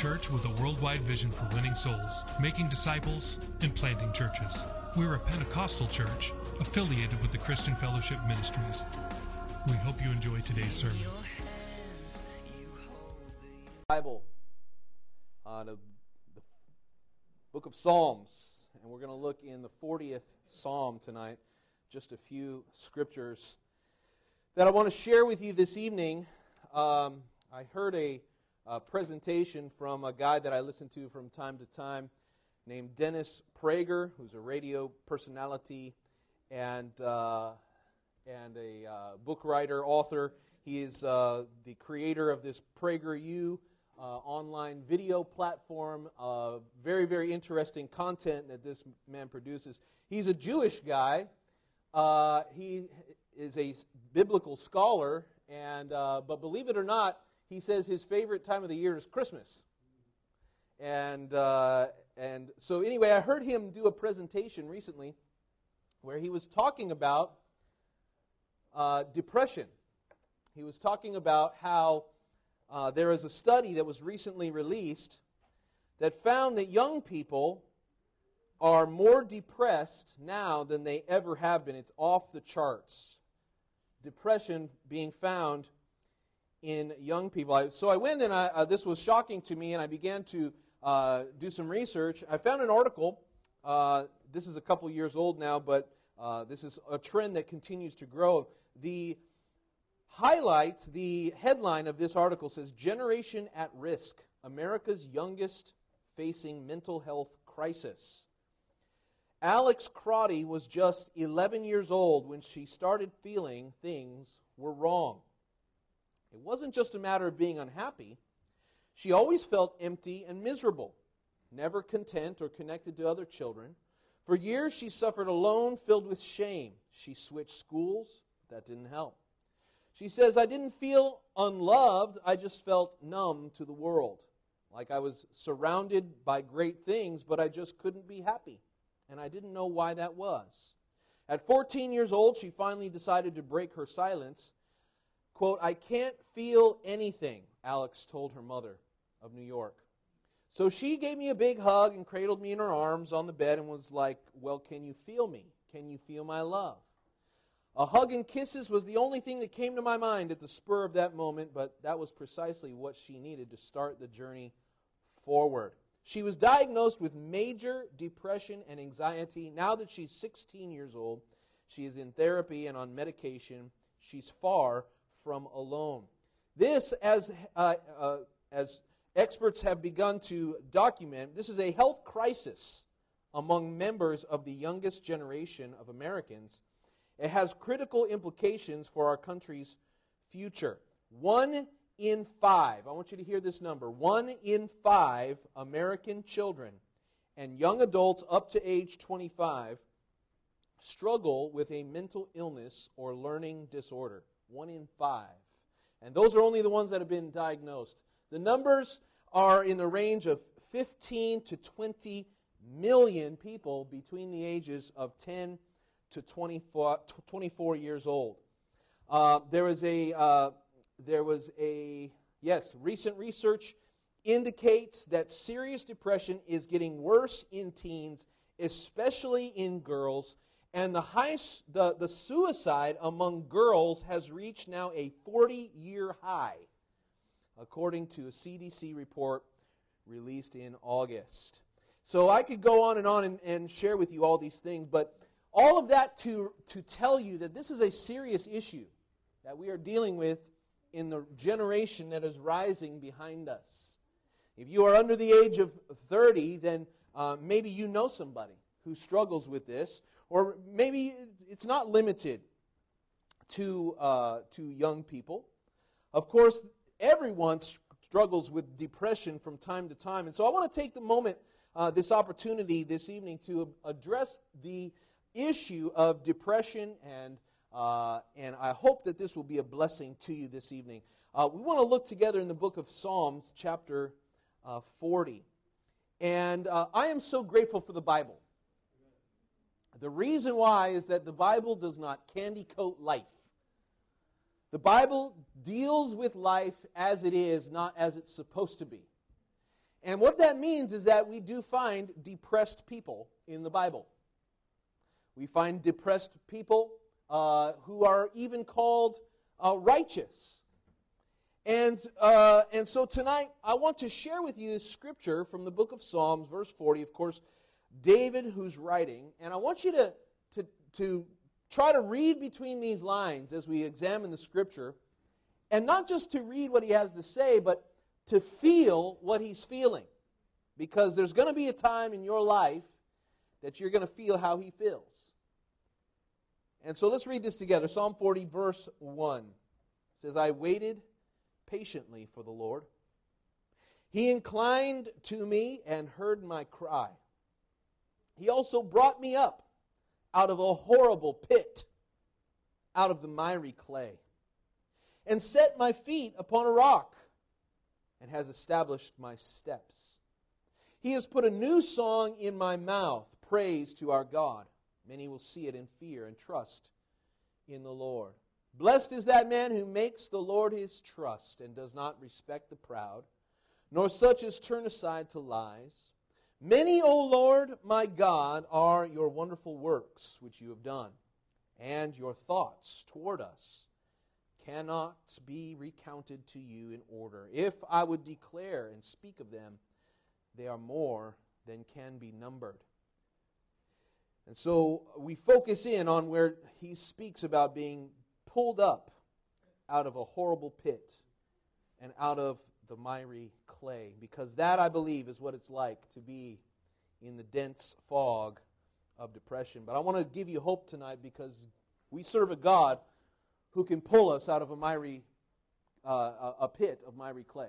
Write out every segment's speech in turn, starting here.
Church with a worldwide vision for winning souls, making disciples, and planting churches. We're a Pentecostal church affiliated with the Christian Fellowship Ministries. We hope you enjoy today's sermon. Bible, uh, the, the book of Psalms, and we're going to look in the 40th Psalm tonight. Just a few scriptures that I want to share with you this evening. Um, I heard a, uh presentation from a guy that I listen to from time to time named Dennis Prager, who's a radio personality and uh, and a uh, book writer, author. He is uh, the creator of this PragerU uh, online video platform. Very, very interesting content that this man produces. He's a Jewish guy. He is a biblical scholar, and uh, but believe it or not, he says his favorite time of the year is Christmas. And uh, and so anyway, I heard him do a presentation recently where he was talking about uh, depression. He was talking about how uh, there is a study that was recently released that found that young people are more depressed now than they ever have been. It's off the charts. Depression being found in young people. I, so I went and I, uh, this was shocking to me, and I began to uh, do some research. I found an article. Uh, this is a couple years old now, but uh, this is a trend that continues to grow. The highlight, the headline of this article says Generation at Risk America's Youngest Facing Mental Health Crisis. Alex Crotty was just 11 years old when she started feeling things were wrong. It wasn't just a matter of being unhappy. She always felt empty and miserable, never content or connected to other children. For years, she suffered alone, filled with shame. She switched schools, that didn't help. She says, I didn't feel unloved, I just felt numb to the world. Like I was surrounded by great things, but I just couldn't be happy. And I didn't know why that was. At 14 years old, she finally decided to break her silence. Quote, I can't feel anything, Alex told her mother of New York. So she gave me a big hug and cradled me in her arms on the bed and was like, Well, can you feel me? Can you feel my love? A hug and kisses was the only thing that came to my mind at the spur of that moment, but that was precisely what she needed to start the journey forward. She was diagnosed with major depression and anxiety. Now that she's 16 years old, she is in therapy and on medication. She's far from alone. This, as, uh, uh, as experts have begun to document, this is a health crisis among members of the youngest generation of Americans. It has critical implications for our country's future. One in five, I want you to hear this number one in five American children and young adults up to age 25 struggle with a mental illness or learning disorder. One in five. And those are only the ones that have been diagnosed. The numbers are in the range of 15 to 20 million people between the ages of 10 to 24, 24 years old. Uh, there was a uh, there was a yes recent research indicates that serious depression is getting worse in teens, especially in girls, and the high the, the suicide among girls has reached now a 40 year high, according to a CDC report released in August. So I could go on and on and, and share with you all these things, but all of that to, to tell you that this is a serious issue that we are dealing with in the generation that is rising behind us. If you are under the age of 30, then uh, maybe you know somebody who struggles with this, or maybe it's not limited to, uh, to young people. Of course, everyone struggles with depression from time to time. And so I want to take the moment, uh, this opportunity this evening, to address the issue of depression, and, uh, and I hope that this will be a blessing to you this evening. Uh, we want to look together in the book of Psalms, chapter uh, 40. And uh, I am so grateful for the Bible. The reason why is that the Bible does not candy coat life. The Bible deals with life as it is, not as it's supposed to be. And what that means is that we do find depressed people in the Bible. We find depressed people uh, who are even called uh, righteous. And, uh, and so tonight, I want to share with you scripture from the book of Psalms, verse 40. Of course, David who's writing. And I want you to, to, to try to read between these lines as we examine the scripture. And not just to read what he has to say, but to feel what he's feeling. Because there's going to be a time in your life that you're going to feel how he feels. And so let's read this together. Psalm 40, verse 1 says, I waited patiently for the Lord. He inclined to me and heard my cry. He also brought me up out of a horrible pit, out of the miry clay, and set my feet upon a rock, and has established my steps. He has put a new song in my mouth, praise to our God. Many will see it in fear and trust in the Lord. Blessed is that man who makes the Lord his trust and does not respect the proud, nor such as turn aside to lies. Many, O Lord, my God, are your wonderful works which you have done, and your thoughts toward us cannot be recounted to you in order. If I would declare and speak of them, they are more than can be numbered. And so we focus in on where he speaks about being pulled up out of a horrible pit and out of the miry clay. Because that, I believe, is what it's like to be in the dense fog of depression. But I want to give you hope tonight because we serve a God who can pull us out of a miry uh, a pit of miry clay.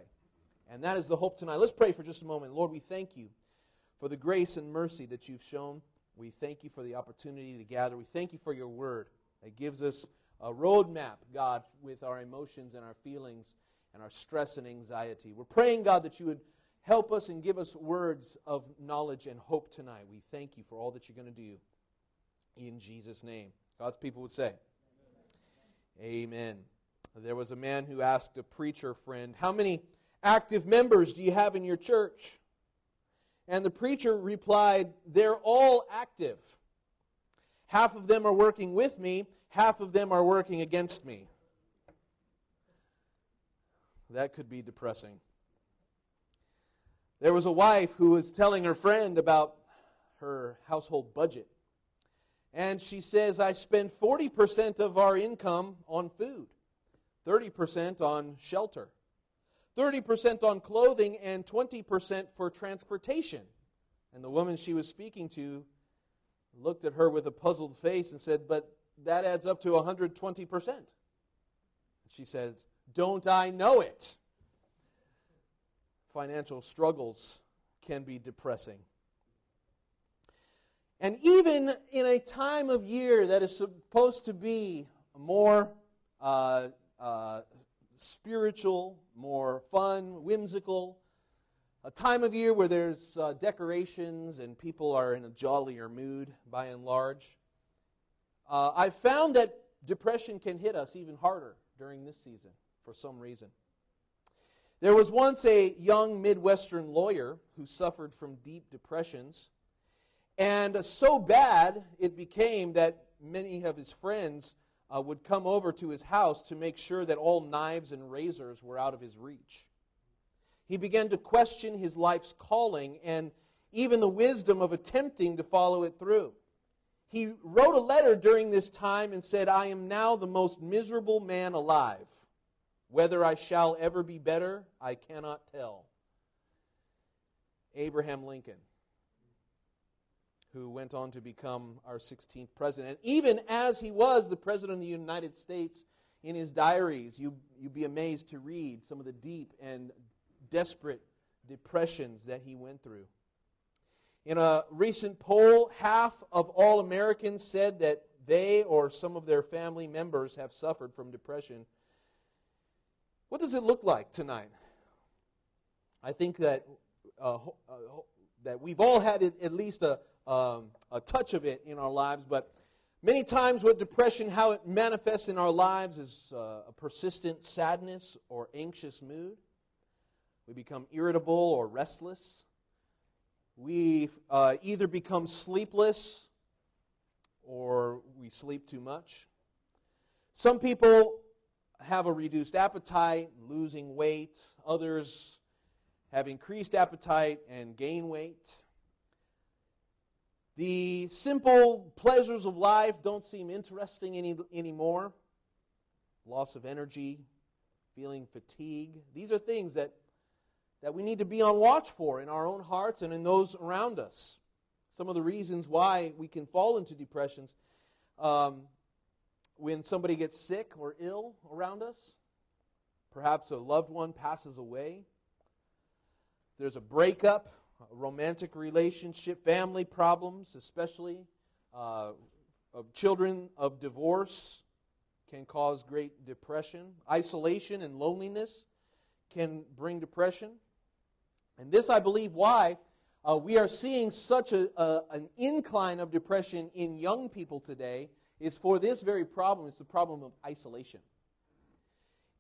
And that is the hope tonight. Let's pray for just a moment. Lord, we thank you for the grace and mercy that you've shown. We thank you for the opportunity to gather. We thank you for your word that gives us a roadmap, God, with our emotions and our feelings and our stress and anxiety. We're praying, God, that you would help us and give us words of knowledge and hope tonight. We thank you for all that you're going to do in Jesus' name. God's people would say, Amen. There was a man who asked a preacher friend, How many active members do you have in your church? And the preacher replied, They're all active. Half of them are working with me, half of them are working against me. That could be depressing. There was a wife who was telling her friend about her household budget. And she says, I spend 40% of our income on food, 30% on shelter, 30% on clothing, and 20% for transportation. And the woman she was speaking to looked at her with a puzzled face and said, But that adds up to 120%. She said, Don't I know it? Financial struggles can be depressing. And even in a time of year that is supposed to be more uh, uh, spiritual, more fun, whimsical, a time of year where there's uh, decorations and people are in a jollier mood by and large, uh, I've found that depression can hit us even harder during this season for some reason. There was once a young Midwestern lawyer who suffered from deep depressions. And so bad it became that many of his friends uh, would come over to his house to make sure that all knives and razors were out of his reach. He began to question his life's calling and even the wisdom of attempting to follow it through. He wrote a letter during this time and said, I am now the most miserable man alive. Whether I shall ever be better, I cannot tell. Abraham Lincoln, who went on to become our 16th president. Even as he was the president of the United States, in his diaries, you, you'd be amazed to read some of the deep and desperate depressions that he went through. In a recent poll, half of all Americans said that they or some of their family members have suffered from depression. What does it look like tonight? I think that uh, uh, that we've all had it, at least a, um, a touch of it in our lives, but many times with depression, how it manifests in our lives is uh, a persistent sadness or anxious mood. We become irritable or restless. We uh, either become sleepless or we sleep too much. Some people have a reduced appetite, losing weight. Others have increased appetite and gain weight. The simple pleasures of life don't seem interesting any, anymore. Loss of energy, feeling fatigue. These are things that, that we need to be on watch for in our own hearts and in those around us. Some of the reasons why we can fall into depressions um, when somebody gets sick or ill around us, perhaps a loved one passes away, there's a breakup, a romantic relationship, family problems, especially uh, of children of divorce, can cause great depression. Isolation and loneliness can bring depression. And this, I believe, why uh, we are seeing such a, a, an incline of depression in young people today is for this very problem. It's the problem of isolation.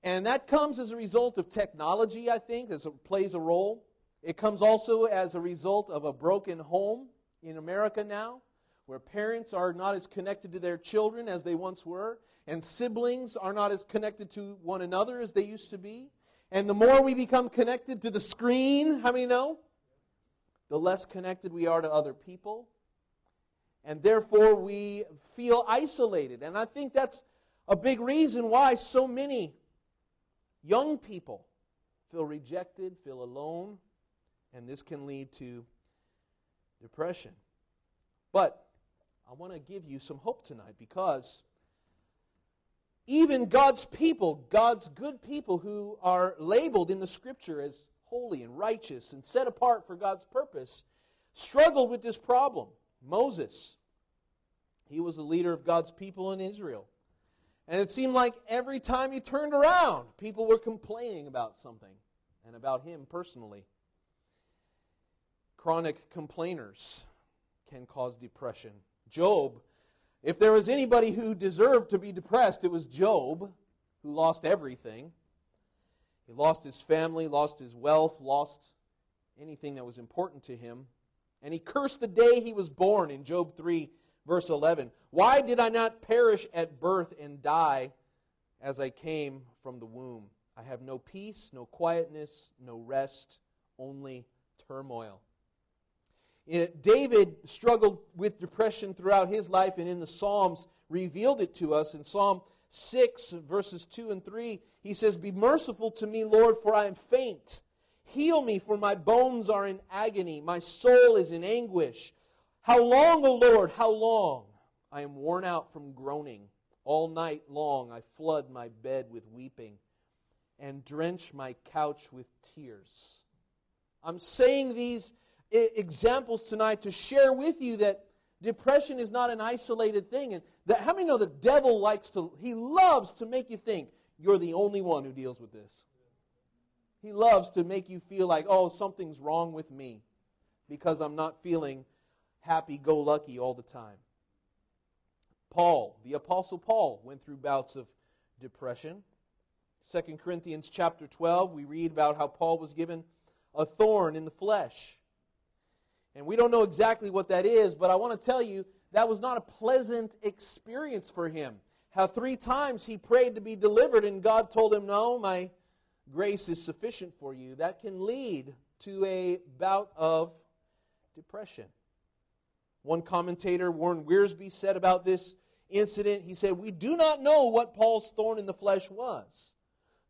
And that comes as a result of technology, I think, that plays a role. It comes also as a result of a broken home in America now, where parents are not as connected to their children as they once were, and siblings are not as connected to one another as they used to be. And the more we become connected to the screen, how many know? The less connected we are to other people. And therefore, we feel isolated. And I think that's a big reason why so many young people feel rejected, feel alone, and this can lead to depression. But I want to give you some hope tonight because even God's people, God's good people who are labeled in the scripture as holy and righteous and set apart for God's purpose, struggled with this problem. Moses, he was the leader of God's people in Israel. And it seemed like every time he turned around, people were complaining about something and about him personally. Chronic complainers can cause depression. Job, if there was anybody who deserved to be depressed, it was Job, who lost everything. He lost his family, lost his wealth, lost anything that was important to him. And he cursed the day he was born in Job 3, verse 11. Why did I not perish at birth and die as I came from the womb? I have no peace, no quietness, no rest, only turmoil. It, David struggled with depression throughout his life, and in the Psalms revealed it to us. In Psalm 6, verses 2 and 3, he says, Be merciful to me, Lord, for I am faint. Heal me, for my bones are in agony. My soul is in anguish. How long, O Lord, how long? I am worn out from groaning. All night long I flood my bed with weeping and drench my couch with tears. I'm saying these examples tonight to share with you that depression is not an isolated thing. And that how many know the devil likes to he loves to make you think you're the only one who deals with this. He loves to make you feel like, oh, something's wrong with me because I'm not feeling happy go lucky all the time. Paul, the apostle Paul went through bouts of depression. 2 Corinthians chapter 12, we read about how Paul was given a thorn in the flesh. And we don't know exactly what that is, but I want to tell you that was not a pleasant experience for him. How three times he prayed to be delivered, and God told him, No, my grace is sufficient for you. That can lead to a bout of depression. One commentator, Warren Wiersbe, said about this incident, he said, We do not know what Paul's thorn in the flesh was.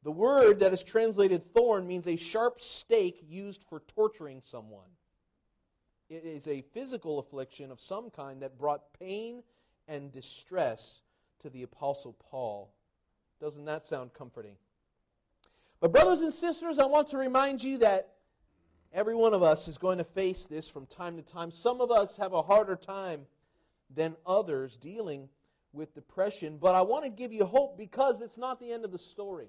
The word that is translated thorn means a sharp stake used for torturing someone. It is a physical affliction of some kind that brought pain and distress to the Apostle Paul. Doesn't that sound comforting? But, brothers and sisters, I want to remind you that every one of us is going to face this from time to time. Some of us have a harder time than others dealing with depression, but I want to give you hope because it's not the end of the story.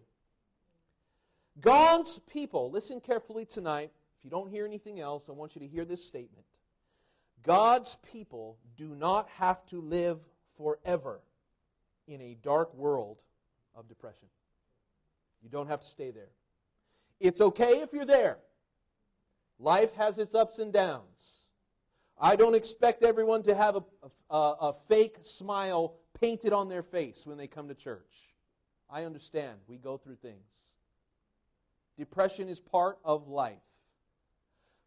God's people, listen carefully tonight. If you don't hear anything else, I want you to hear this statement. God's people do not have to live forever in a dark world of depression. You don't have to stay there. It's okay if you're there. Life has its ups and downs. I don't expect everyone to have a, a, a fake smile painted on their face when they come to church. I understand. We go through things. Depression is part of life.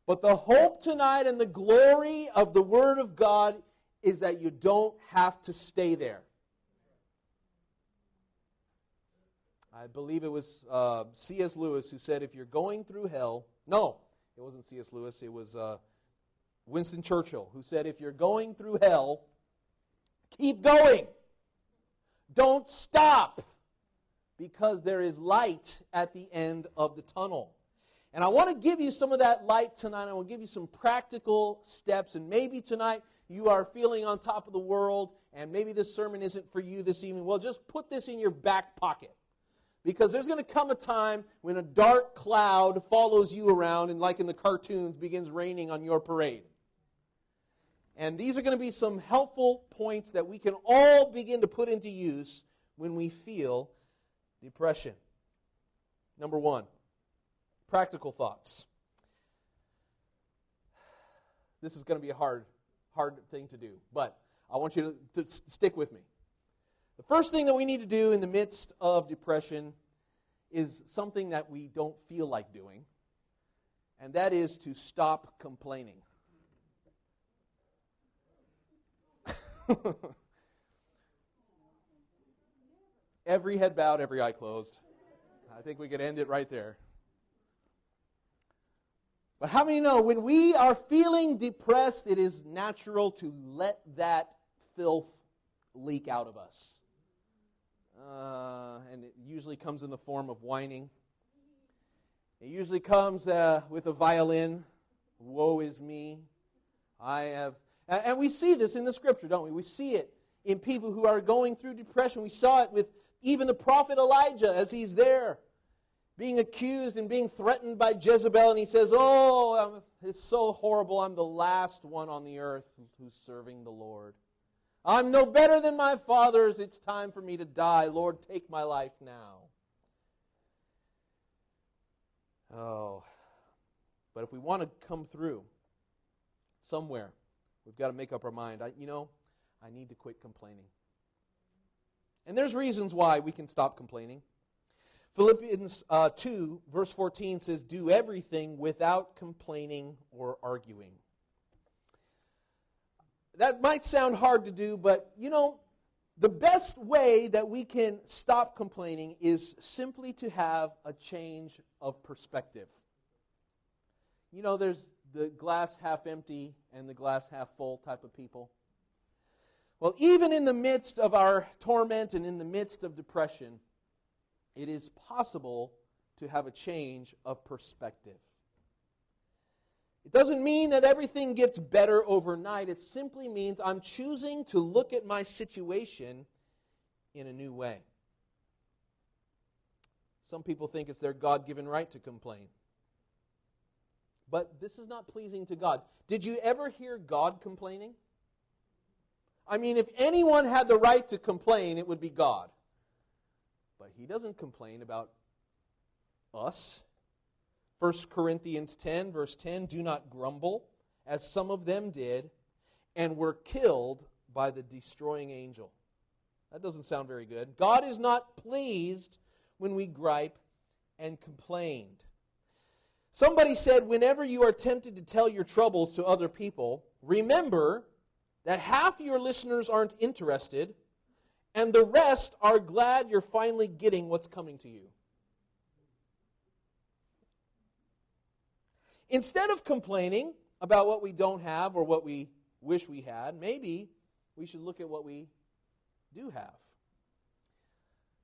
But the hope tonight and the glory of the Word of God is that you don't have to stay there. I believe it was uh, C.S. Lewis who said, if you're going through hell, no, it wasn't C.S. Lewis, it was uh, Winston Churchill who said, if you're going through hell, keep going. Don't stop because there is light at the end of the tunnel. And I want to give you some of that light tonight. I will give you some practical steps. And maybe tonight you are feeling on top of the world, and maybe this sermon isn't for you this evening. Well, just put this in your back pocket. Because there's going to come a time when a dark cloud follows you around and, like in the cartoons, begins raining on your parade. And these are going to be some helpful points that we can all begin to put into use when we feel depression. Number one, practical thoughts. This is going to be a hard, hard thing to do, but I want you to, to stick with me. The first thing that we need to do in the midst of depression is something that we don't feel like doing, and that is to stop complaining. every head bowed, every eye closed. I think we could end it right there. But how many know when we are feeling depressed, it is natural to let that filth leak out of us? Uh, and it usually comes in the form of whining. It usually comes uh, with a violin. Woe is me. I have. And we see this in the scripture, don't we? We see it in people who are going through depression. We saw it with even the prophet Elijah as he's there being accused and being threatened by Jezebel, and he says, Oh, it's so horrible. I'm the last one on the earth who's serving the Lord. I'm no better than my fathers. It's time for me to die. Lord, take my life now. Oh. But if we want to come through somewhere, we've got to make up our mind. I, you know, I need to quit complaining. And there's reasons why we can stop complaining. Philippians uh, 2, verse 14 says, Do everything without complaining or arguing. That might sound hard to do, but you know, the best way that we can stop complaining is simply to have a change of perspective. You know, there's the glass half empty and the glass half full type of people. Well, even in the midst of our torment and in the midst of depression, it is possible to have a change of perspective. It doesn't mean that everything gets better overnight. It simply means I'm choosing to look at my situation in a new way. Some people think it's their God given right to complain. But this is not pleasing to God. Did you ever hear God complaining? I mean, if anyone had the right to complain, it would be God. But he doesn't complain about us. 1 Corinthians 10, verse 10 Do not grumble, as some of them did, and were killed by the destroying angel. That doesn't sound very good. God is not pleased when we gripe and complained. Somebody said, whenever you are tempted to tell your troubles to other people, remember that half your listeners aren't interested, and the rest are glad you're finally getting what's coming to you. Instead of complaining about what we don't have or what we wish we had, maybe we should look at what we do have.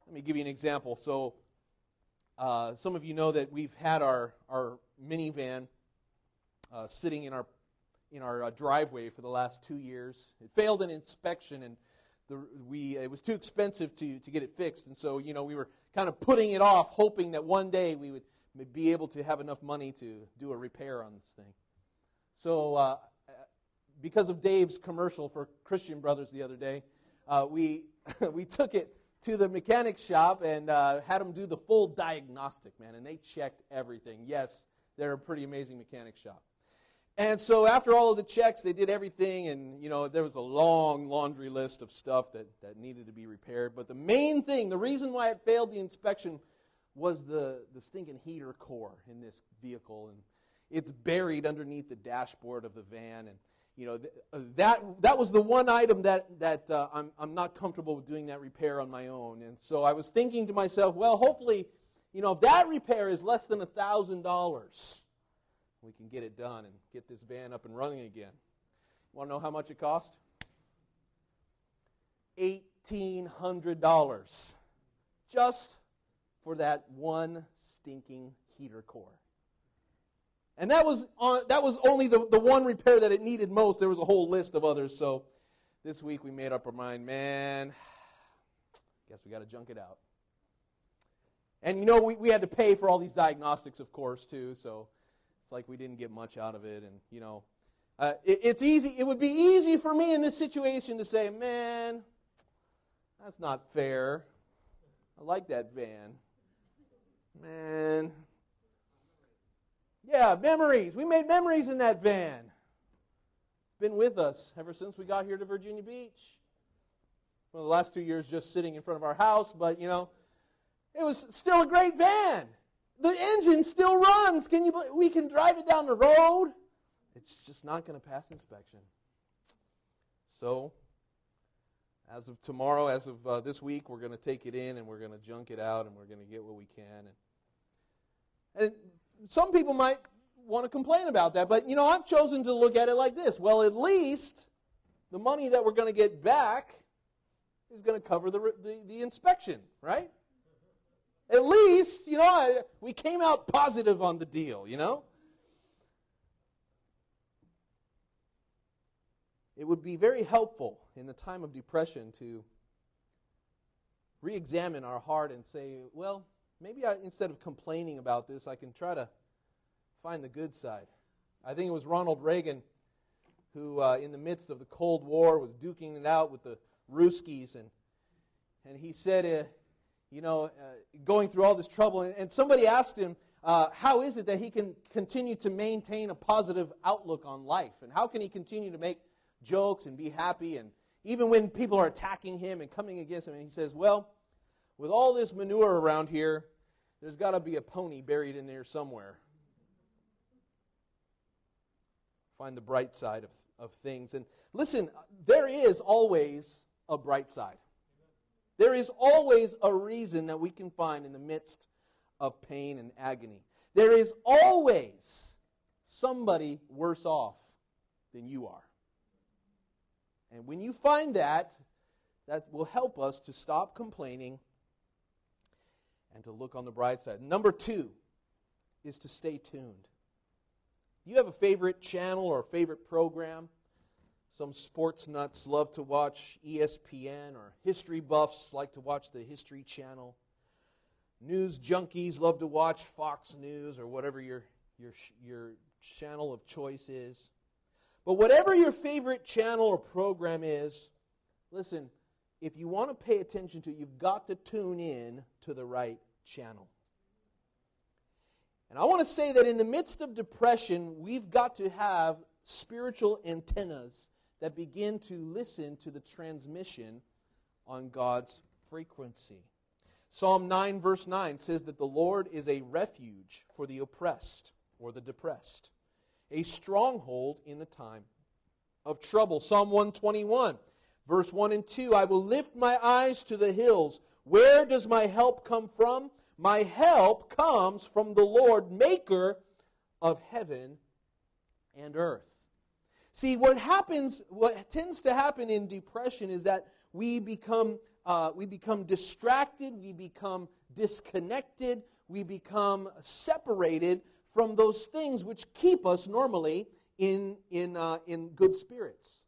Let me give you an example. So, Uh, some of you know that we've had our, our minivan uh, sitting in our, in our uh, driveway for the last two years. It failed an inspection, and the, we, it was too expensive to, to get it fixed. And so, you know, we were kind of putting it off, hoping that one day we would be able to have enough money to do a repair on this thing. So, uh, because of Dave's commercial for Christian Brothers the other day, uh, we, we took it to the mechanic shop and uh, had them do the full diagnostic, man. And they checked everything. Yes, they're a pretty amazing mechanic shop. And so after all of the checks, they did everything, and you know there was a long laundry list of stuff that, that needed to be repaired. But the main thing, the reason why it failed the inspection, was the, the stinking heater core in this vehicle, and it's buried underneath the dashboard of the van. And you know th- uh, that that was the one item that that uh, I'm I'm not comfortable with doing that repair on my own. And so I was thinking to myself, well, hopefully, you know, if that repair is less than a thousand dollars we can get it done and get this van up and running again. Want to know how much it cost? $1,800 just for that one stinking heater core. And that was, on, that was only the, the one repair that it needed most. There was a whole list of others. So this week we made up our mind, man, guess we got to junk it out. And you know, we, we had to pay for all these diagnostics, of course, too. So it's like we didn't get much out of it. And, you know, uh, it, it's easy. It would be easy for me in this situation to say, man, that's not fair. I like that van. Man. Yeah, memories. We made memories in that van. Been with us ever since we got here to Virginia Beach. Well, the last two years just sitting in front of our house, but, you know, it was still a great van the engine still runs. Can you? believe- We can drive it down the road. It's just not going to pass inspection. So, as of tomorrow, as of uh, this week, we're going to take it in and we're going to junk it out and we're going to get what we can. And, and some people might want to complain about that, but you know, I've chosen to look at it like this. Well, at least the money that we're going to get back is going to cover the, the, the inspection, right? At least, you know, I, we came out positive on the deal, you know? It would be very helpful in the time of depression to re examine our heart and say, well, maybe I, instead of complaining about this, I can try to find the good side. I think it was Ronald Reagan who, uh, in the midst of the Cold War, was duking it out with the Ruskies, and, and he said, uh, you know, uh, going through all this trouble. And, and somebody asked him, uh, how is it that he can continue to maintain a positive outlook on life? And how can he continue to make jokes and be happy? And even when people are attacking him and coming against him, and he says, well, with all this manure around here, there's got to be a pony buried in there somewhere. Find the bright side of, of things. And listen, there is always a bright side. There is always a reason that we can find in the midst of pain and agony. There is always somebody worse off than you are. And when you find that, that will help us to stop complaining and to look on the bright side. Number two is to stay tuned. Do you have a favorite channel or a favorite program? Some sports nuts love to watch ESPN, or history buffs like to watch the History Channel. News junkies love to watch Fox News or whatever your, your, your channel of choice is. But whatever your favorite channel or program is, listen, if you want to pay attention to you've got to tune in to the right channel. And I want to say that in the midst of depression, we've got to have spiritual antennas that begin to listen to the transmission on God's frequency. Psalm 9, verse 9 says that the Lord is a refuge for the oppressed or the depressed, a stronghold in the time of trouble. Psalm 121, verse 1 and 2 I will lift my eyes to the hills. Where does my help come from? My help comes from the Lord, maker of heaven and earth. See, what happens, what tends to happen in depression is that we become, uh, we become distracted, we become disconnected, we become separated from those things which keep us normally in, in, uh, in good spirits.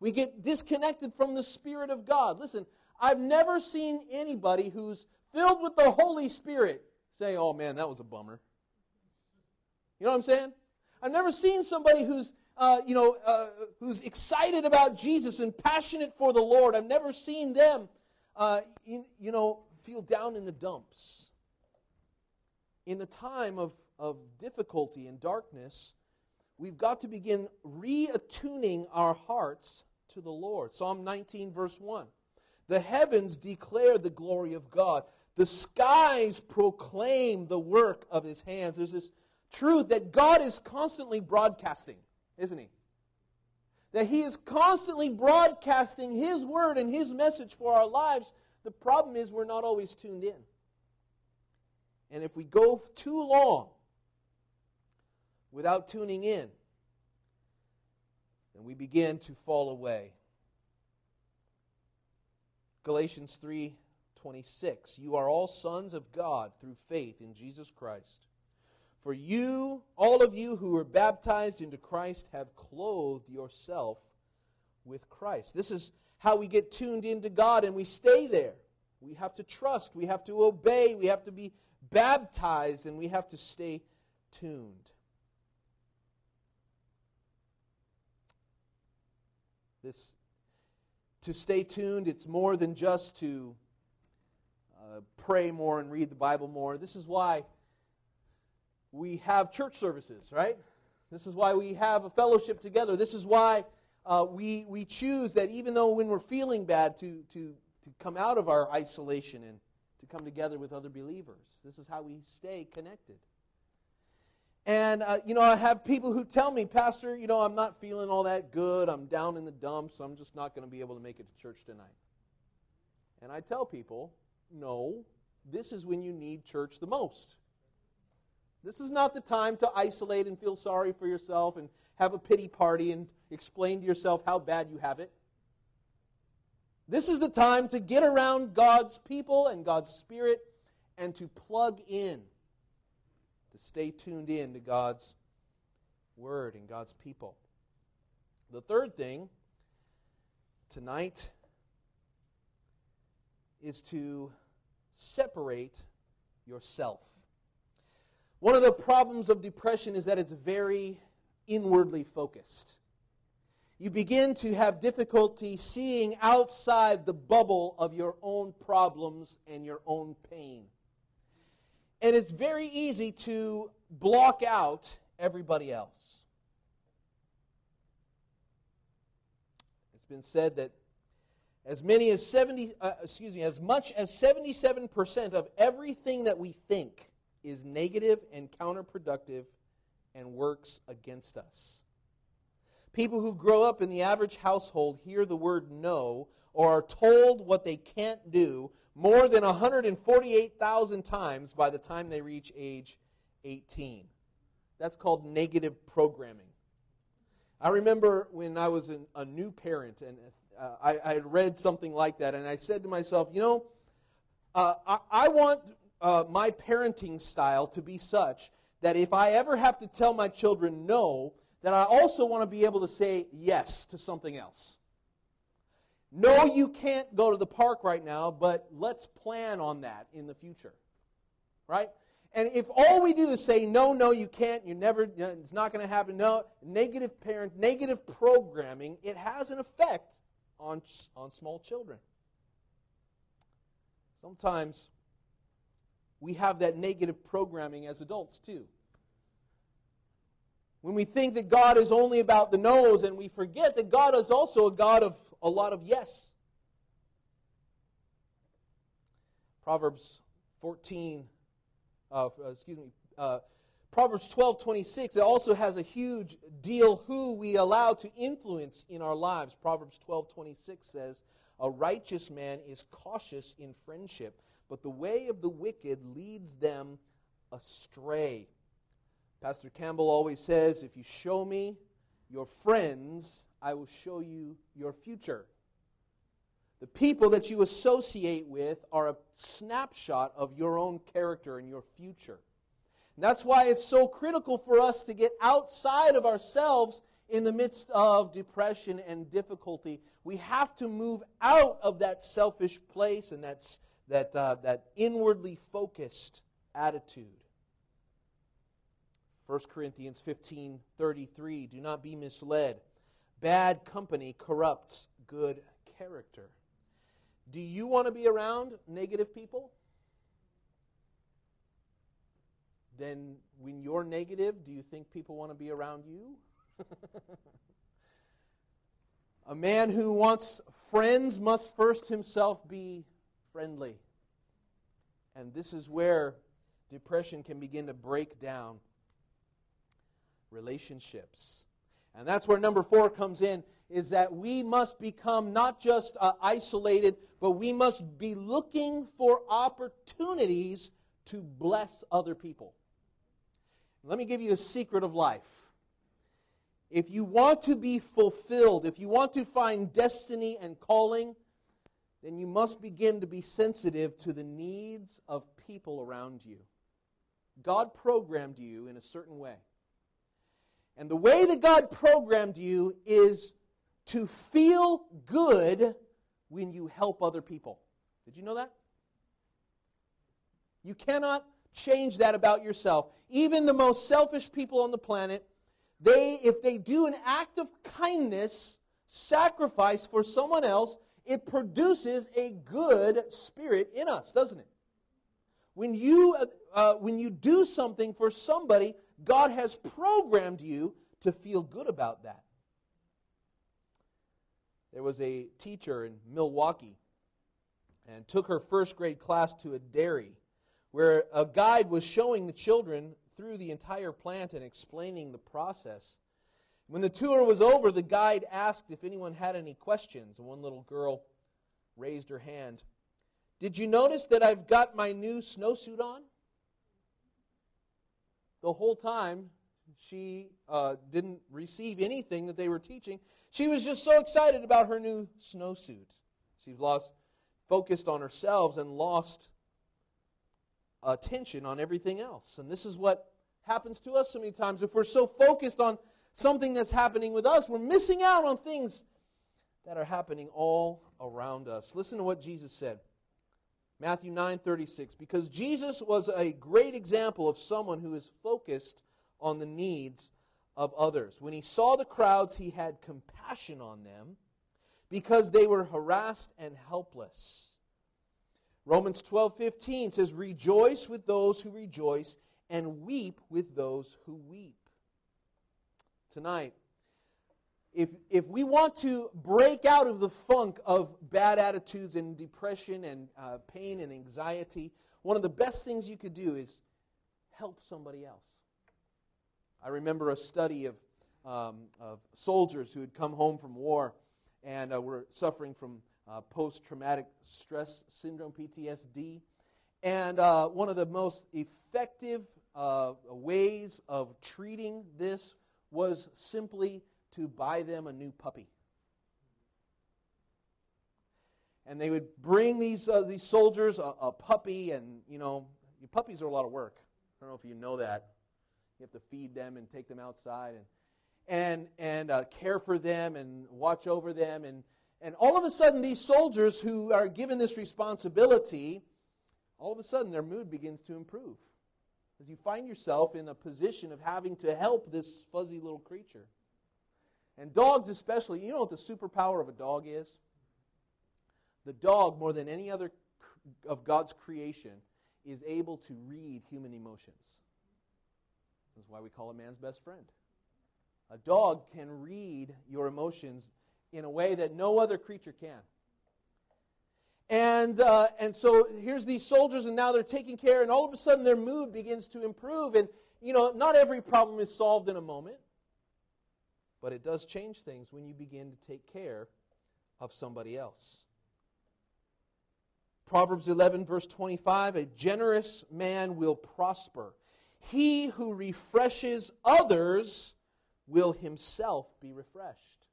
We get disconnected from the Spirit of God. Listen, I've never seen anybody who's filled with the Holy Spirit say, oh man, that was a bummer. You know what I'm saying? I've never seen somebody who's, uh, you know, uh, who's excited about Jesus and passionate for the Lord. I've never seen them, uh, you, you know, feel down in the dumps. In the time of, of difficulty and darkness, we've got to begin reattuning our hearts to the Lord. Psalm 19, verse 1. The heavens declare the glory of God. The skies proclaim the work of his hands. There's this truth that God is constantly broadcasting, isn't he? That he is constantly broadcasting his word and his message for our lives. The problem is we're not always tuned in. And if we go too long without tuning in, then we begin to fall away. Galatians 3:26 You are all sons of God through faith in Jesus Christ. For you, all of you who were baptized into Christ have clothed yourself with Christ. This is how we get tuned into God and we stay there. We have to trust, we have to obey, we have to be baptized and we have to stay tuned. This to stay tuned, it's more than just to uh, pray more and read the Bible more. This is why we have church services, right? This is why we have a fellowship together. This is why uh, we, we choose that even though when we're feeling bad, to, to, to come out of our isolation and to come together with other believers. This is how we stay connected. And, uh, you know, I have people who tell me, Pastor, you know, I'm not feeling all that good. I'm down in the dumps. I'm just not going to be able to make it to church tonight. And I tell people, no, this is when you need church the most. This is not the time to isolate and feel sorry for yourself and have a pity party and explain to yourself how bad you have it. This is the time to get around God's people and God's Spirit and to plug in, to stay tuned in to God's Word and God's people. The third thing tonight is to separate yourself. One of the problems of depression is that it's very inwardly focused. You begin to have difficulty seeing outside the bubble of your own problems and your own pain. And it's very easy to block out everybody else. It's been said that as many as 70 uh, excuse me as much as 77% of everything that we think is negative and counterproductive and works against us. People who grow up in the average household hear the word no or are told what they can't do more than 148,000 times by the time they reach age 18. That's called negative programming. I remember when I was an, a new parent and uh, I, had read something like that, and I said to myself, you know, uh, I, I, want uh, my parenting style to be such that if I ever have to tell my children no, that I also want to be able to say yes to something else. No, you can't go to the park right now, but let's plan on that in the future. Right? And if all we do is say, no, no, you can't, you never, uh, it's not going to happen, no, negative parent, negative programming, it has an effect on, on small children. Sometimes we have that negative programming as adults too. When we think that God is only about the no's and we forget that God is also a God of a lot of yes. Proverbs 14, uh, excuse me, uh, Proverbs 12, 26, it also has a huge deal who we allow to influence in our lives. Proverbs 12, 26 says, A righteous man is cautious in friendship, but the way of the wicked leads them astray. Pastor Campbell always says, If you show me your friends, I will show you your future. The people that you associate with are a snapshot of your own character and your future. And that's why it's so critical for us to get outside of ourselves in the midst of depression and difficulty. We have to move out of that selfish place and that's, that, uh, that inwardly focused attitude. 1 Corinthians 15 33, do not be misled. Bad company corrupts good character. Do you want to be around negative people? Then, when you're negative, do you think people want to be around you? A man who wants friends must first himself be friendly. And this is where depression can begin to break down relationships. And that's where number four comes in is that we must become not just uh, isolated, but we must be looking for opportunities to bless other people. Let me give you a secret of life. If you want to be fulfilled, if you want to find destiny and calling, then you must begin to be sensitive to the needs of people around you. God programmed you in a certain way. And the way that God programmed you is to feel good when you help other people. Did you know that? You cannot change that about yourself. Even the most selfish people on the planet, they if they do an act of kindness, sacrifice for someone else, it produces a good spirit in us, doesn't it? When you uh, uh, when you do something for somebody, God has programmed you to feel good about that. There was a teacher in Milwaukee and took her first grade class to a dairy where a guide was showing the children through the entire plant and explaining the process. When the tour was over, the guide asked if anyone had any questions, and one little girl raised her hand. Did you notice that I've got my new snowsuit on? The whole time, she uh, didn't receive anything that they were teaching. She was just so excited about her new snowsuit. She lost, focused on herself and lost attention on everything else. And this is what happens to us so many times. If we're so focused on something that's happening with us, we're missing out on things that are happening all around us. Listen to what Jesus said. Matthew 9:36 because Jesus was a great example of someone who is focused on the needs of others. When he saw the crowds, he had compassion on them because they were harassed and helpless. Romans 12:15 says rejoice with those who rejoice and weep with those who weep. Tonight, if, if we want to break out of the funk of bad attitudes and depression and uh, pain and anxiety, one of the best things you could do is help somebody else. I remember a study of, um, of soldiers who had come home from war and uh, were suffering from uh, post traumatic stress syndrome, PTSD. And uh, one of the most effective uh, ways of treating this was simply to buy them a new puppy. And they would bring these, uh, these soldiers a, a puppy, and, you know, puppies are a lot of work. I don't know if you know that. You have to feed them and take them outside and, and, and uh, care for them and watch over them. And, and all of a sudden, these soldiers who are given this responsibility, all of a sudden their mood begins to improve. As you find yourself in a position of having to help this fuzzy little creature. And dogs, especially, you know what the superpower of a dog is? The dog, more than any other of God's creation, is able to read human emotions. That's why we call a man's best friend. A dog can read your emotions in a way that no other creature can. And, uh, and so here's these soldiers, and now they're taking care, and all of a sudden their mood begins to improve. And, you know, not every problem is solved in a moment, but it does change things when you begin to take care of somebody else. Proverbs 11, verse 25 A generous man will prosper. He who refreshes others will himself be refreshed.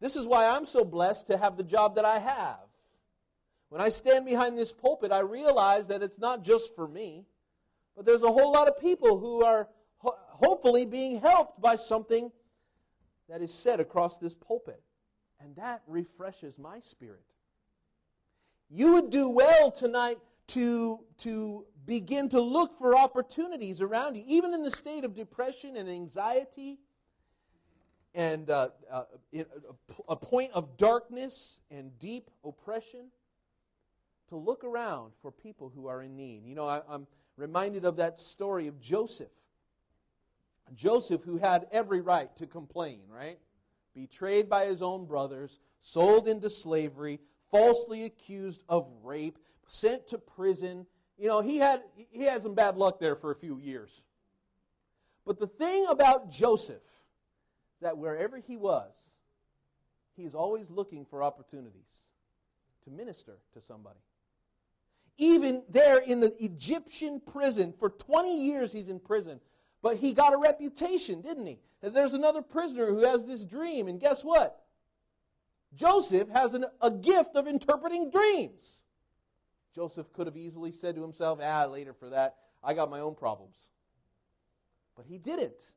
This is why I'm so blessed to have the job that I have. When I stand behind this pulpit, I realize that it's not just for me, but there's a whole lot of people who are ho- hopefully being helped by something that is said across this pulpit. And that refreshes my spirit. You would do well tonight to, to begin to look for opportunities around you, even in the state of depression and anxiety and uh, uh, a, point of darkness and deep oppression, to look around for people who are in need. You know, I, I'm reminded of that story of Joseph. Joseph, who had every right to complain, right? Betrayed by his own brothers, sold into slavery, falsely accused of rape, sent to prison. You know, he had, he had some bad luck there for a few years. But the thing about Joseph is that wherever he was, he's always looking for opportunities to minister to somebody. Even there in the Egyptian prison, for 20 years he's in prison, but he got a reputation, didn't he? There's another prisoner who has this dream, and guess what? Joseph has an, a gift of interpreting dreams. Joseph could have easily said to himself, ah, later for that, I got my own problems. But he didn't.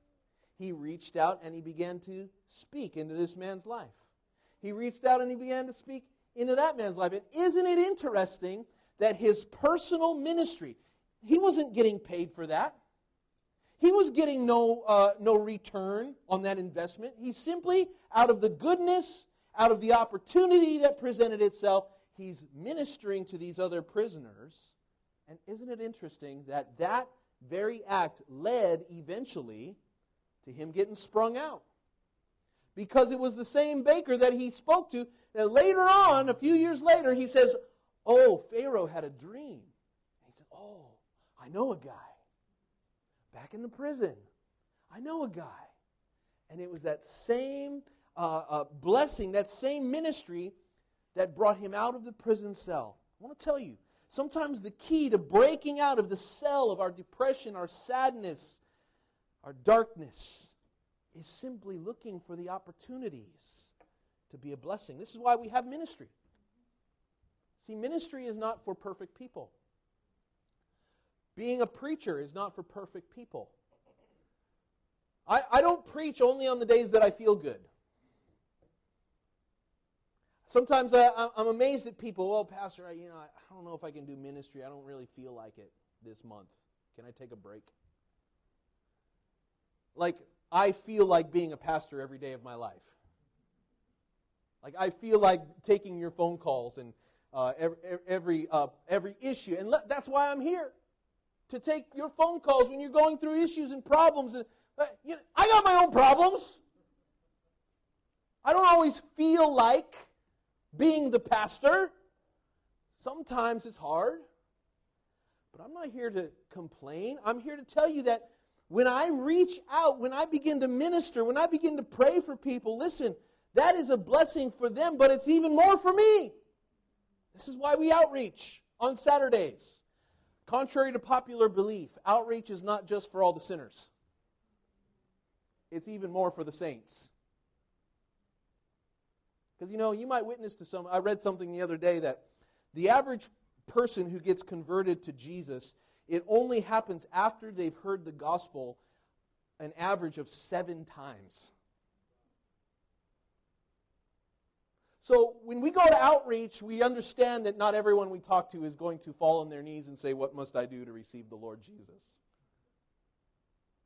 He reached out and he began to speak into this man's life. He reached out and he began to speak into that man's life. And isn't it interesting that his personal ministry, he wasn't getting paid for that. He was getting no, uh, no return on that investment. He simply, out of the goodness, out of the opportunity that presented itself, he's ministering to these other prisoners. And isn't it interesting that that very act led eventually to him getting sprung out? Because it was the same baker that he spoke to that later on, a few years later, he says, Oh, Pharaoh had a dream. And he said, Oh, I know a guy back in the prison. I know a guy. And it was that same uh, uh, blessing, that same ministry that brought him out of the prison cell. I want to tell you, sometimes the key to breaking out of the cell of our depression, our sadness, our darkness is simply looking for the opportunities to be a blessing. This is why we have ministry. See, ministry is not for perfect people. Being a preacher is not for perfect people. I, I don't preach only on the days that I feel good. Sometimes I, I'm amazed at people. Well, Pastor, I, you know, I don't know if I can do ministry. I don't really feel like it this month. Can I take a break? Like, I feel like being a pastor every day of my life. Like, I feel like taking your phone calls and uh, every, every, uh, every issue. And le- that's why I'm here to take your phone calls when you're going through issues and problems. And, uh, I got my own problems. I don't always feel like being the pastor. Sometimes it's hard. But I'm not here to complain. I'm here to tell you that when I reach out, when I begin to minister, when I begin to pray for people, listen, that is a blessing for them, but it's even more for me. This is why we outreach on Saturdays. Contrary to popular belief, outreach is not just for all the sinners, it's even more for the saints. Because, you know, you might witness to some. I read something the other day that the average person who gets converted to Jesus, it only happens after they've heard the gospel an average of seven times. So when we go to outreach, we understand that not everyone we talk to is going to fall on their knees and say, What must I do to receive the Lord Jesus?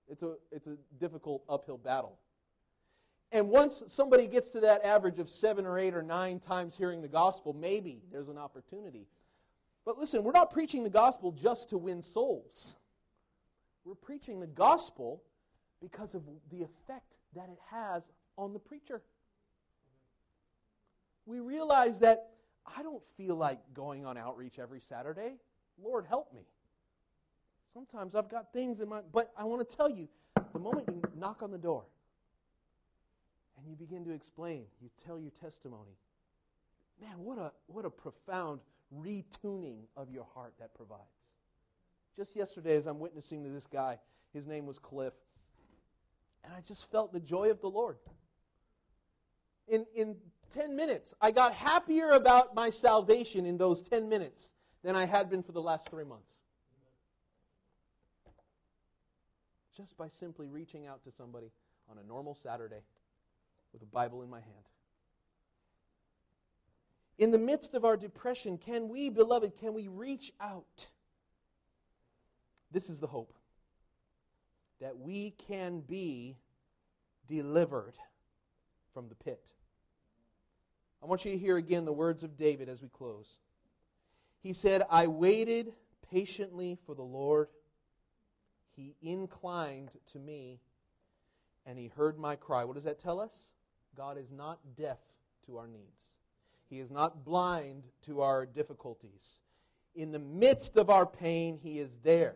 It's a, it's a difficult uphill battle. And once somebody gets to that average of seven or eight or nine times hearing the gospel, maybe there's an opportunity. But listen, we're not preaching the gospel just to win souls. We're preaching the gospel because of the effect that it has on the preacher. We realize that I don't feel like going on outreach every Saturday. Lord, help me. Sometimes I've got things in my but I want to tell you, the moment you knock on the door and you begin to explain, you tell your testimony. Man, what a what a profound retuning of your heart that provides. Just yesterday, as I'm witnessing to this guy, his name was Cliff, and I just felt the joy of the Lord. in, in 10 minutes. I got happier about my salvation in those 10 minutes than I had been for the last three months. Just by simply reaching out to somebody on a normal Saturday with a Bible in my hand. In the midst of our depression, can we, beloved, can we reach out? This is the hope that we can be delivered from the pit. I want you to hear again the words of David as we close. He said, I waited patiently for the Lord. He inclined to me and he heard my cry. What does that tell us? God is not deaf to our needs, He is not blind to our difficulties. In the midst of our pain, He is there.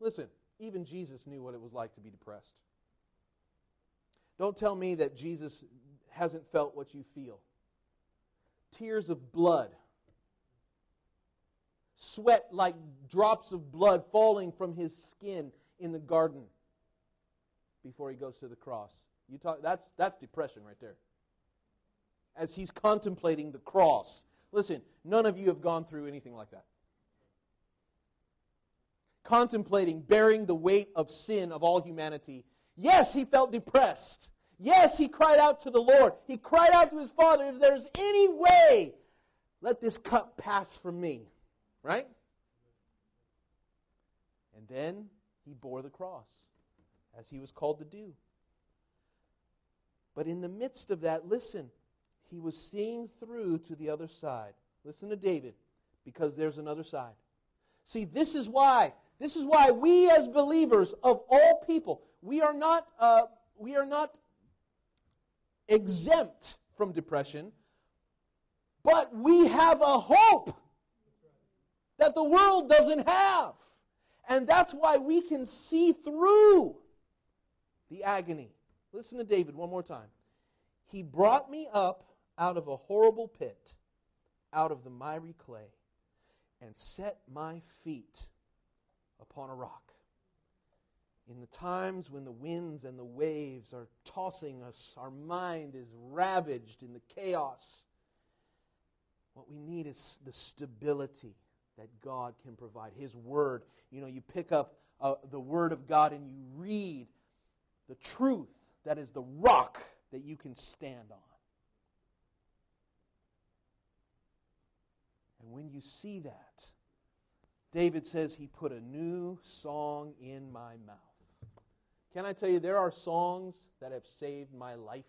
Listen, even Jesus knew what it was like to be depressed. Don't tell me that Jesus hasn't felt what you feel. Tears of blood, sweat like drops of blood falling from his skin in the garden before he goes to the cross. You talk that's that's depression right there. As he's contemplating the cross. Listen, none of you have gone through anything like that. Contemplating bearing the weight of sin of all humanity. Yes, he felt depressed. Yes, he cried out to the Lord. He cried out to his Father, if there's any way, let this cup pass from me. Right? And then he bore the cross, as he was called to do. But in the midst of that, listen, he was seeing through to the other side. Listen to David, because there's another side. See, this is why. This is why we, as believers of all people, we are not, uh, we are not exempt from depression, but we have a hope that the world doesn't have. And that's why we can see through the agony. Listen to David one more time. He brought me up out of a horrible pit, out of the miry clay, and set my feet upon a rock. In the times when the winds and the waves are tossing us, our mind is ravaged in the chaos. What we need is the stability that God can provide. His Word. You know, you pick up uh, the Word of God and you read the truth that is the rock that you can stand on. And when you see that, David says he put a new song in my mouth. Can I tell you, there are songs that have saved my life.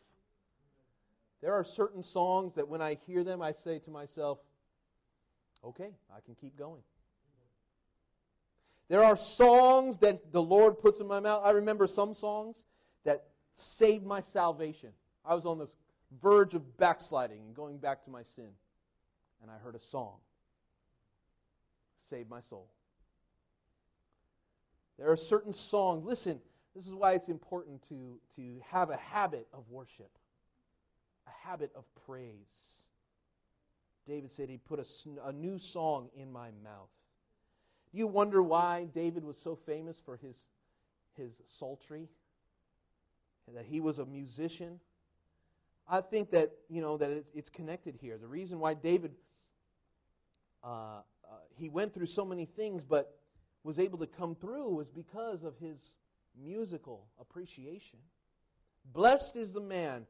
There are certain songs that when I hear them, I say to myself, okay, I can keep going. There are songs that the Lord puts in my mouth. I remember some songs that saved my salvation. I was on the verge of backsliding and going back to my sin. And I heard a song. Saved my soul. There are certain songs. Listen, this is why it's important to, to have a habit of worship, a habit of praise. David said he put a, a new song in my mouth. Do you wonder why David was so famous for his, his psaltery? That he was a musician? I think that, you know, that it's, connected here. The reason why David, uh, uh, he went through so many things but was able to come through was because of his musical appreciation. Blessed is the man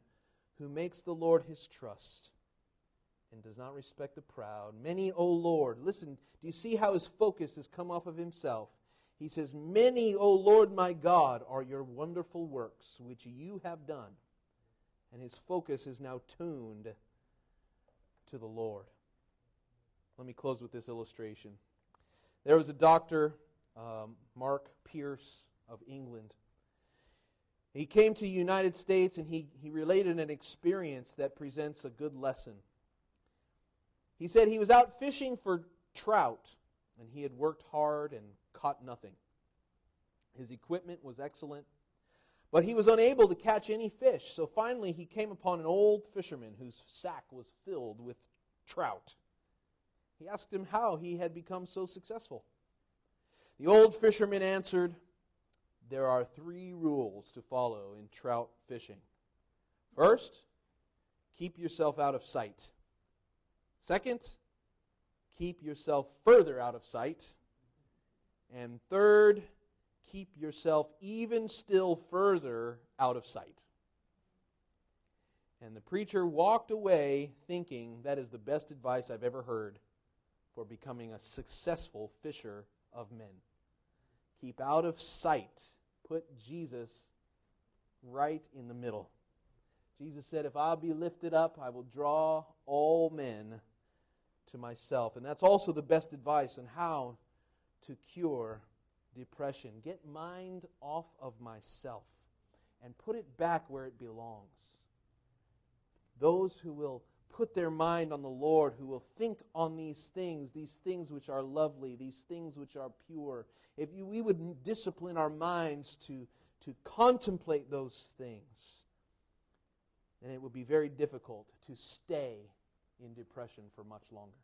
who makes the Lord his trust and does not respect the proud. Many, O Lord, listen, do you see how his focus has come off of himself? He says, Many, O Lord my God, are your wonderful works which you have done. And his focus is now tuned to the Lord. Let me close with this illustration. There was a doctor, um, Mark Pierce of England. He came to the United States and he, he related an experience that presents a good lesson. He said he was out fishing for trout and he had worked hard and caught nothing. His equipment was excellent, but he was unable to catch any fish. So finally, he came upon an old fisherman whose sack was filled with trout. He asked him how he had become so successful. The old fisherman answered, There are three rules to follow in trout fishing. First, keep yourself out of sight. Second, keep yourself further out of sight. And third, keep yourself even still further out of sight. And the preacher walked away thinking that is the best advice I've ever heard for becoming a successful fisher of men. Keep out of sight. Put Jesus right in the middle. Jesus said, If I'll be lifted up, I will draw all men to myself. And that's also the best advice on how to cure depression. Get mind off of myself and put it back where it belongs. Those who will put their mind on the Lord, who will think on these things, these things which are lovely, these things which are pure, if you, we would discipline our minds to, to contemplate those things, then it would be very difficult to stay in depression for much longer.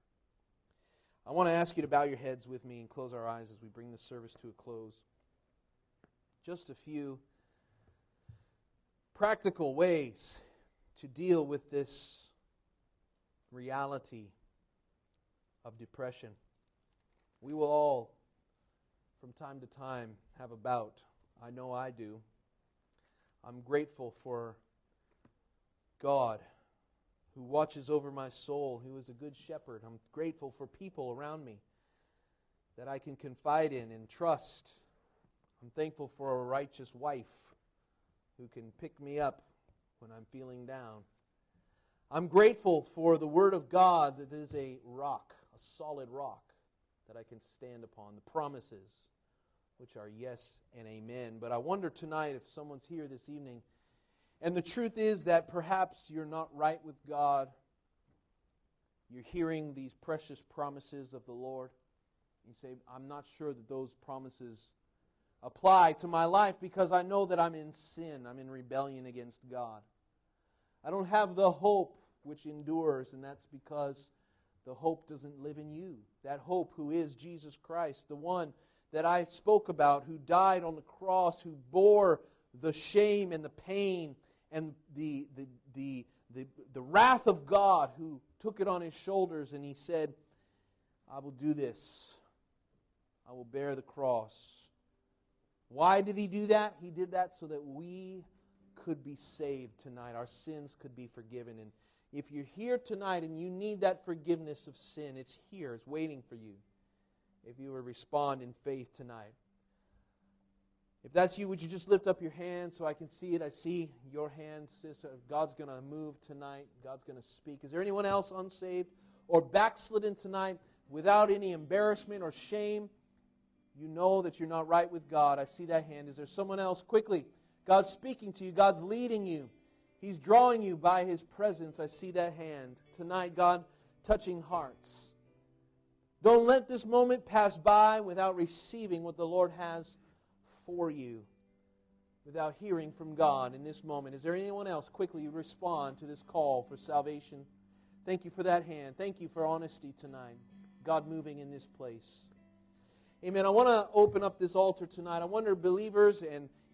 I want to ask you to bow your heads with me and close our eyes as we bring this service to a close. Just a few practical ways to deal with this reality of depression. We will all, from time to time, have a bout. I know I do. I'm grateful for God who watches over my soul, who is a good shepherd. I'm grateful for people around me that I can confide in and trust. I'm thankful for a righteous wife who can pick me up when I'm feeling down. I'm grateful for the Word of God that is a rock, a solid rock that I can stand upon, the promises, which are yes and amen. But I wonder tonight if someone's here this evening and the truth is that perhaps you're not right with God. You're hearing these precious promises of the Lord. You say, I'm not sure that those promises apply to my life because I know that I'm in sin. I'm in rebellion against God. I don't have the hope which endures, and that's because the hope doesn't live in you. That hope, who is Jesus Christ, the one that I spoke about, who died on the cross, who bore the shame and the pain and the, the, the, the, the wrath of God who took it on his shoulders and he said, I will do this. I will bear the cross. Why did he do that? He did that so that we could be saved tonight. Our sins could be forgiven. And if you're here tonight and you need that forgiveness of sin, it's here, it's waiting for you. If you will respond in faith tonight. If that's you, would you just lift up your hand so I can see it? I see your hand, sis. Uh, God's going to move tonight. God's going to speak. Is there anyone else unsaved or backslidden tonight without any embarrassment or shame? You know that you're not right with God. I see that hand. Is there someone else? Quickly. God's speaking to you. God's leading you. He's drawing you by His presence. I see that hand. Tonight, God touching hearts. Don't let this moment pass by without receiving what the Lord has for you without hearing from God in this moment. Is there anyone else? Quickly respond to this call for salvation. Thank you for that hand. Thank you for honesty tonight. God moving in this place. Amen. I want to open up this altar tonight. I wonder, believers and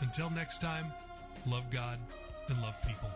Until next time, love God and love people.